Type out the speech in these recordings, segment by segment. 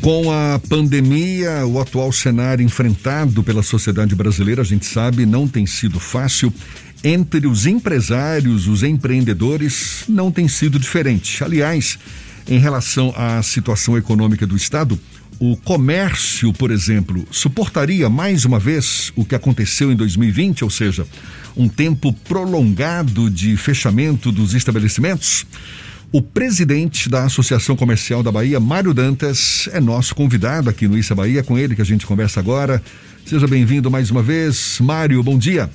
Com a pandemia, o atual cenário enfrentado pela sociedade brasileira, a gente sabe, não tem sido fácil. Entre os empresários, os empreendedores, não tem sido diferente. Aliás, em relação à situação econômica do Estado, o comércio, por exemplo, suportaria mais uma vez o que aconteceu em 2020, ou seja, um tempo prolongado de fechamento dos estabelecimentos? O presidente da Associação Comercial da Bahia, Mário Dantas, é nosso convidado aqui no Issa Bahia, com ele que a gente conversa agora. Seja bem-vindo mais uma vez. Mário, bom dia.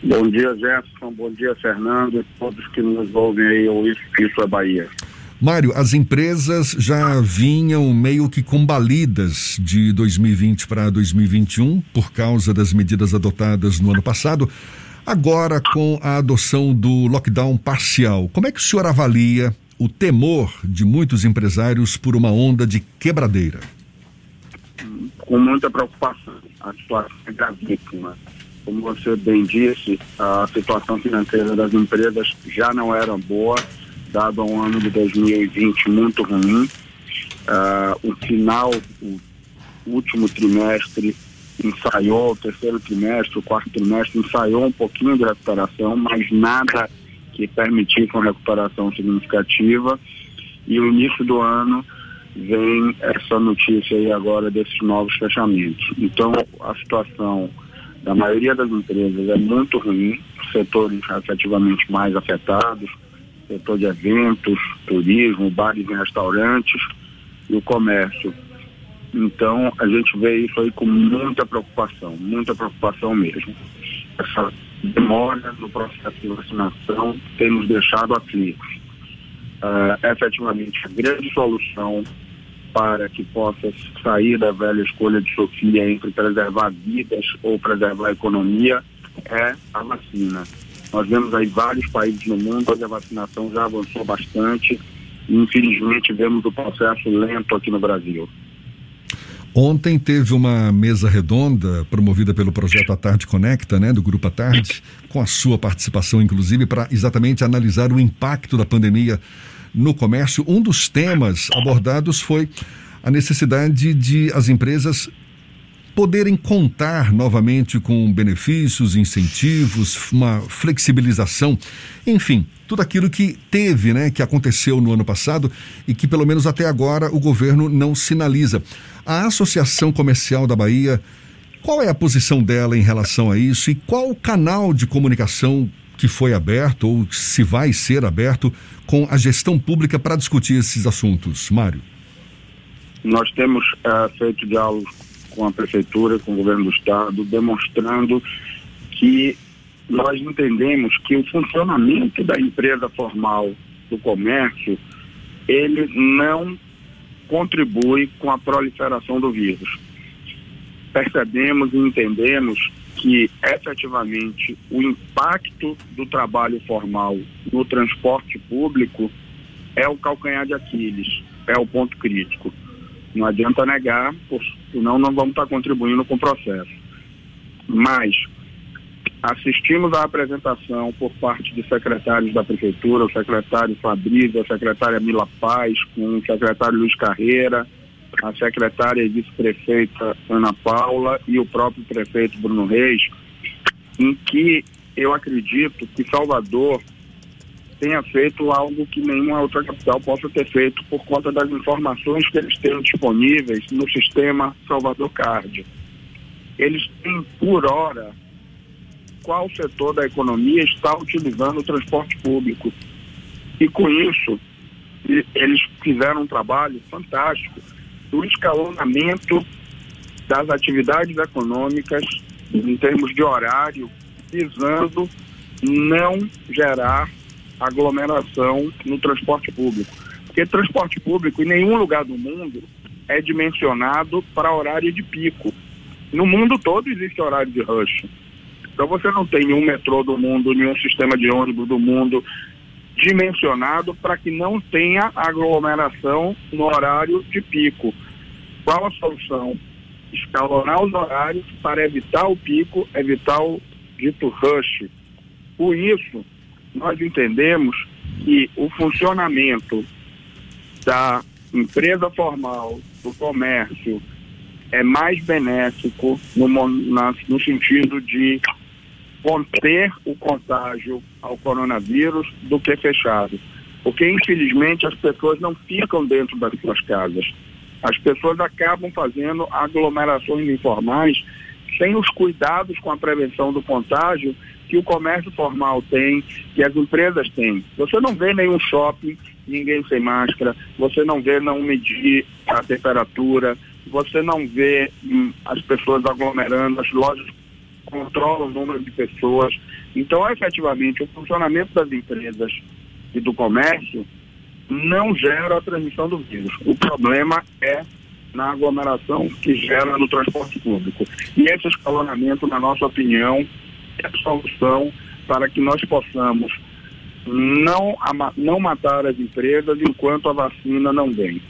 Bom dia, Jefferson. Bom dia, Fernando. Todos que nos ouvem aí, o Isso é Bahia. Mário, as empresas já vinham meio que combalidas de 2020 para 2021 por causa das medidas adotadas no ano passado. Agora, com a adoção do lockdown parcial, como é que o senhor avalia o temor de muitos empresários por uma onda de quebradeira? Com muita preocupação. A situação é gravíssima. Como você bem disse, a situação financeira das empresas já não era boa dado um ano de 2020 muito ruim. Uh, o final, o último trimestre ensaiou, o terceiro trimestre, o quarto trimestre ensaiou um pouquinho de recuperação, mas nada que permitisse uma recuperação significativa. E o início do ano vem essa notícia aí agora desses novos fechamentos. Então, a situação da maioria das empresas é muito ruim, setores efetivamente mais afetados, setor de eventos, turismo, bares e restaurantes e o comércio. Então, a gente vê isso aí com muita preocupação, muita preocupação mesmo. Essa demora no processo de vacinação tem nos deixado aflitos. Uh, efetivamente, a grande solução para que possa sair da velha escolha de Sofia entre preservar vidas ou preservar a economia é a vacina. Nós vemos aí vários países no mundo onde a vacinação já avançou bastante e infelizmente vemos o processo lento aqui no Brasil. Ontem teve uma mesa redonda promovida pelo projeto A Tarde Conecta, né, do Grupo A Tarde, com a sua participação, inclusive, para exatamente analisar o impacto da pandemia no comércio. Um dos temas abordados foi a necessidade de as empresas poderem contar novamente com benefícios, incentivos, uma flexibilização, enfim, tudo aquilo que teve, né, que aconteceu no ano passado e que pelo menos até agora o governo não sinaliza. A Associação Comercial da Bahia, qual é a posição dela em relação a isso e qual o canal de comunicação que foi aberto ou se vai ser aberto com a gestão pública para discutir esses assuntos, Mário? Nós temos uh, feito diálogos com a prefeitura, com o governo do estado, demonstrando que nós entendemos que o funcionamento da empresa formal do comércio ele não contribui com a proliferação do vírus. Percebemos e entendemos que efetivamente o impacto do trabalho formal no transporte público é o calcanhar de Aquiles, é o ponto crítico. Não adianta negar, senão não vamos estar contribuindo com o processo. Mas assistimos à apresentação por parte de secretários da Prefeitura, o secretário Fabrício, a secretária Mila Paz, com o secretário Luiz Carreira, a secretária e vice-prefeita Ana Paula e o próprio prefeito Bruno Reis, em que eu acredito que Salvador tenha feito algo que nenhuma outra capital possa ter feito por conta das informações que eles têm disponíveis no sistema Salvador Card. Eles têm por hora qual setor da economia está utilizando o transporte público. E com isso, eles fizeram um trabalho fantástico do escalonamento das atividades econômicas em termos de horário, visando não gerar aglomeração no transporte público. Porque transporte público em nenhum lugar do mundo é dimensionado para horário de pico. No mundo todo existe horário de rush. Então você não tem nenhum metrô do mundo, nenhum sistema de ônibus do mundo dimensionado para que não tenha aglomeração no horário de pico. Qual a solução? Escalonar os horários para evitar o pico, evitar o dito rush. Por isso, nós entendemos que o funcionamento da empresa formal, do comércio, é mais benéfico no, na, no sentido de conter o contágio ao coronavírus do que fechado. Porque, infelizmente, as pessoas não ficam dentro das suas casas. As pessoas acabam fazendo aglomerações informais sem os cuidados com a prevenção do contágio que o comércio formal tem, que as empresas têm. Você não vê nenhum shopping, ninguém sem máscara, você não vê não medir a temperatura, você não vê hum, as pessoas aglomerando, as lojas controlam o número de pessoas. Então, efetivamente, o funcionamento das empresas e do comércio não gera a transmissão do vírus. O problema é na aglomeração que gera no transporte público. E esse escalonamento, na nossa opinião, é a solução para que nós possamos não, não matar as empresas enquanto a vacina não vem.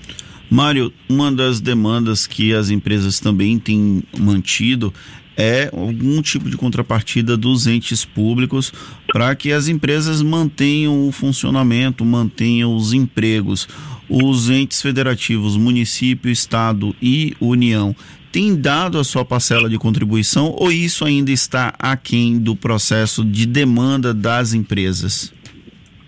Mário, uma das demandas que as empresas também têm mantido é algum tipo de contrapartida dos entes públicos para que as empresas mantenham o funcionamento, mantenham os empregos. Os entes federativos, município, estado e União, têm dado a sua parcela de contribuição ou isso ainda está aquém do processo de demanda das empresas?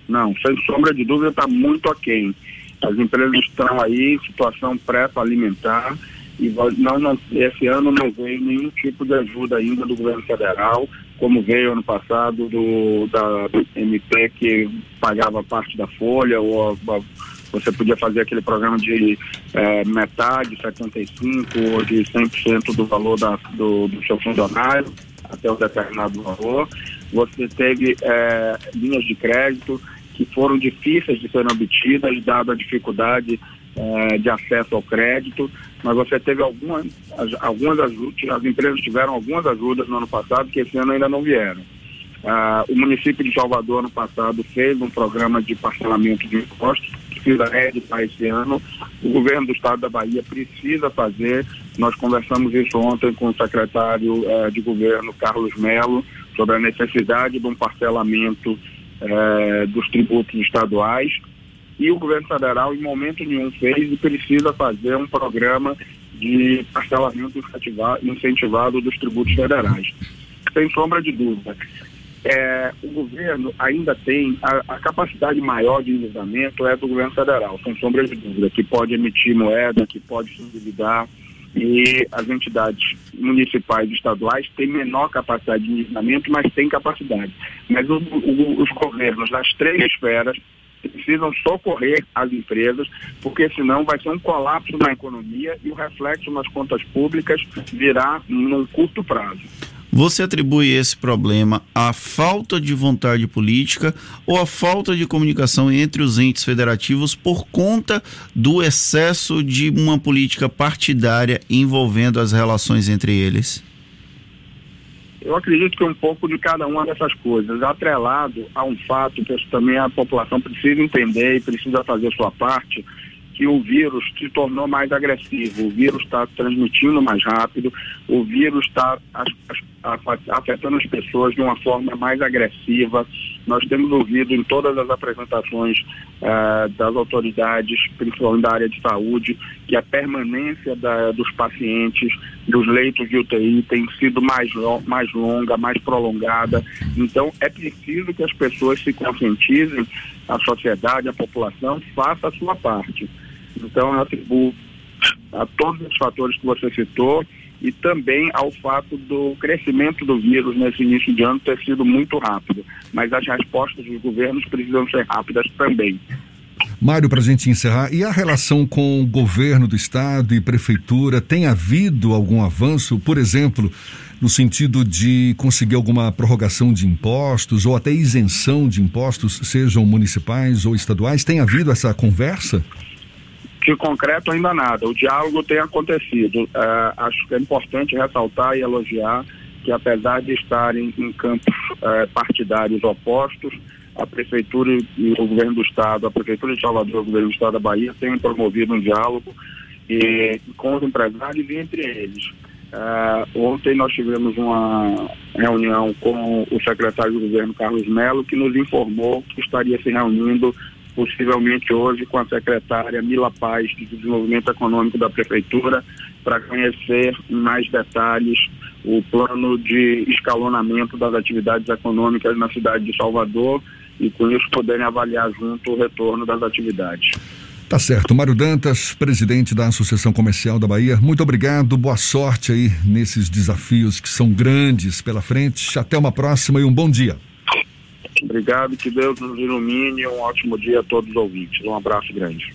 Não, sem sombra de dúvida está muito aquém. As empresas estão aí em situação pré-alimentar e não, não, esse ano não veio nenhum tipo de ajuda ainda do governo federal, como veio ano passado do, da MP que pagava parte da folha, ou a, você podia fazer aquele programa de é, metade, 75% ou de 100% do valor da, do, do seu funcionário, até um determinado valor. Você teve é, linhas de crédito que foram difíceis de serem obtidas, dada a dificuldade é, de acesso ao crédito, mas você teve algumas, algumas ajudas, as empresas tiveram algumas ajudas no ano passado que esse ano ainda não vieram. Ah, o município de Salvador, ano passado, fez um programa de parcelamento de impostos, precisa reeditar esse ano. O governo do estado da Bahia precisa fazer. Nós conversamos isso ontem com o secretário eh, de governo, Carlos Melo, sobre a necessidade de um parcelamento eh, dos tributos estaduais e o governo federal em momento nenhum fez e precisa fazer um programa de parcelamento incentivado dos tributos federais. Sem sombra de dúvida. É, o governo ainda tem a, a, capacidade maior de endividamento é do governo federal, sem sombra de dúvida, que pode emitir moeda, que pode se endividar e as entidades municipais e estaduais têm menor capacidade de endividamento, mas têm capacidade. Mas o, o, os governos das três esferas precisam socorrer as empresas, porque senão vai ser um colapso na economia e o reflexo nas contas públicas virá num curto prazo. Você atribui esse problema à falta de vontade política ou à falta de comunicação entre os entes federativos por conta do excesso de uma política partidária envolvendo as relações entre eles? Eu acredito que um pouco de cada uma dessas coisas, atrelado a um fato que também a população precisa entender e precisa fazer sua parte, que o vírus se tornou mais agressivo, o vírus está transmitindo mais rápido, o vírus está afetando as pessoas de uma forma mais agressiva. Nós temos ouvido em todas as apresentações uh, das autoridades, principalmente da área de saúde, que a permanência da, dos pacientes dos leitos de UTI tem sido mais, mais longa, mais prolongada. Então, é preciso que as pessoas se conscientizem, a sociedade, a população, faça a sua parte. Então, eu atribuo a todos os fatores que você citou e também ao fato do crescimento do vírus nesse início de ano ter sido muito rápido. Mas as respostas dos governos precisam ser rápidas também. Mário, para a gente encerrar, e a relação com o governo do estado e prefeitura? Tem havido algum avanço, por exemplo, no sentido de conseguir alguma prorrogação de impostos ou até isenção de impostos, sejam municipais ou estaduais? Tem havido essa conversa? De concreto, ainda nada. O diálogo tem acontecido. É, acho que é importante ressaltar e elogiar que, apesar de estarem em campos é, partidários opostos, a Prefeitura e o Governo do Estado, a Prefeitura de Salvador e o Governo do Estado da Bahia têm promovido um diálogo e, com os empresários e entre eles. Uh, ontem nós tivemos uma reunião com o secretário do governo, Carlos Melo, que nos informou que estaria se reunindo possivelmente hoje com a secretária Mila Paz de Desenvolvimento Econômico da Prefeitura, para conhecer em mais detalhes o plano de escalonamento das atividades econômicas na cidade de Salvador e com isso poderem avaliar junto o retorno das atividades. Tá certo. Mário Dantas, presidente da Associação Comercial da Bahia, muito obrigado, boa sorte aí nesses desafios que são grandes pela frente. Até uma próxima e um bom dia. Obrigado, que Deus nos ilumine. Um ótimo dia a todos os ouvintes. Um abraço grande.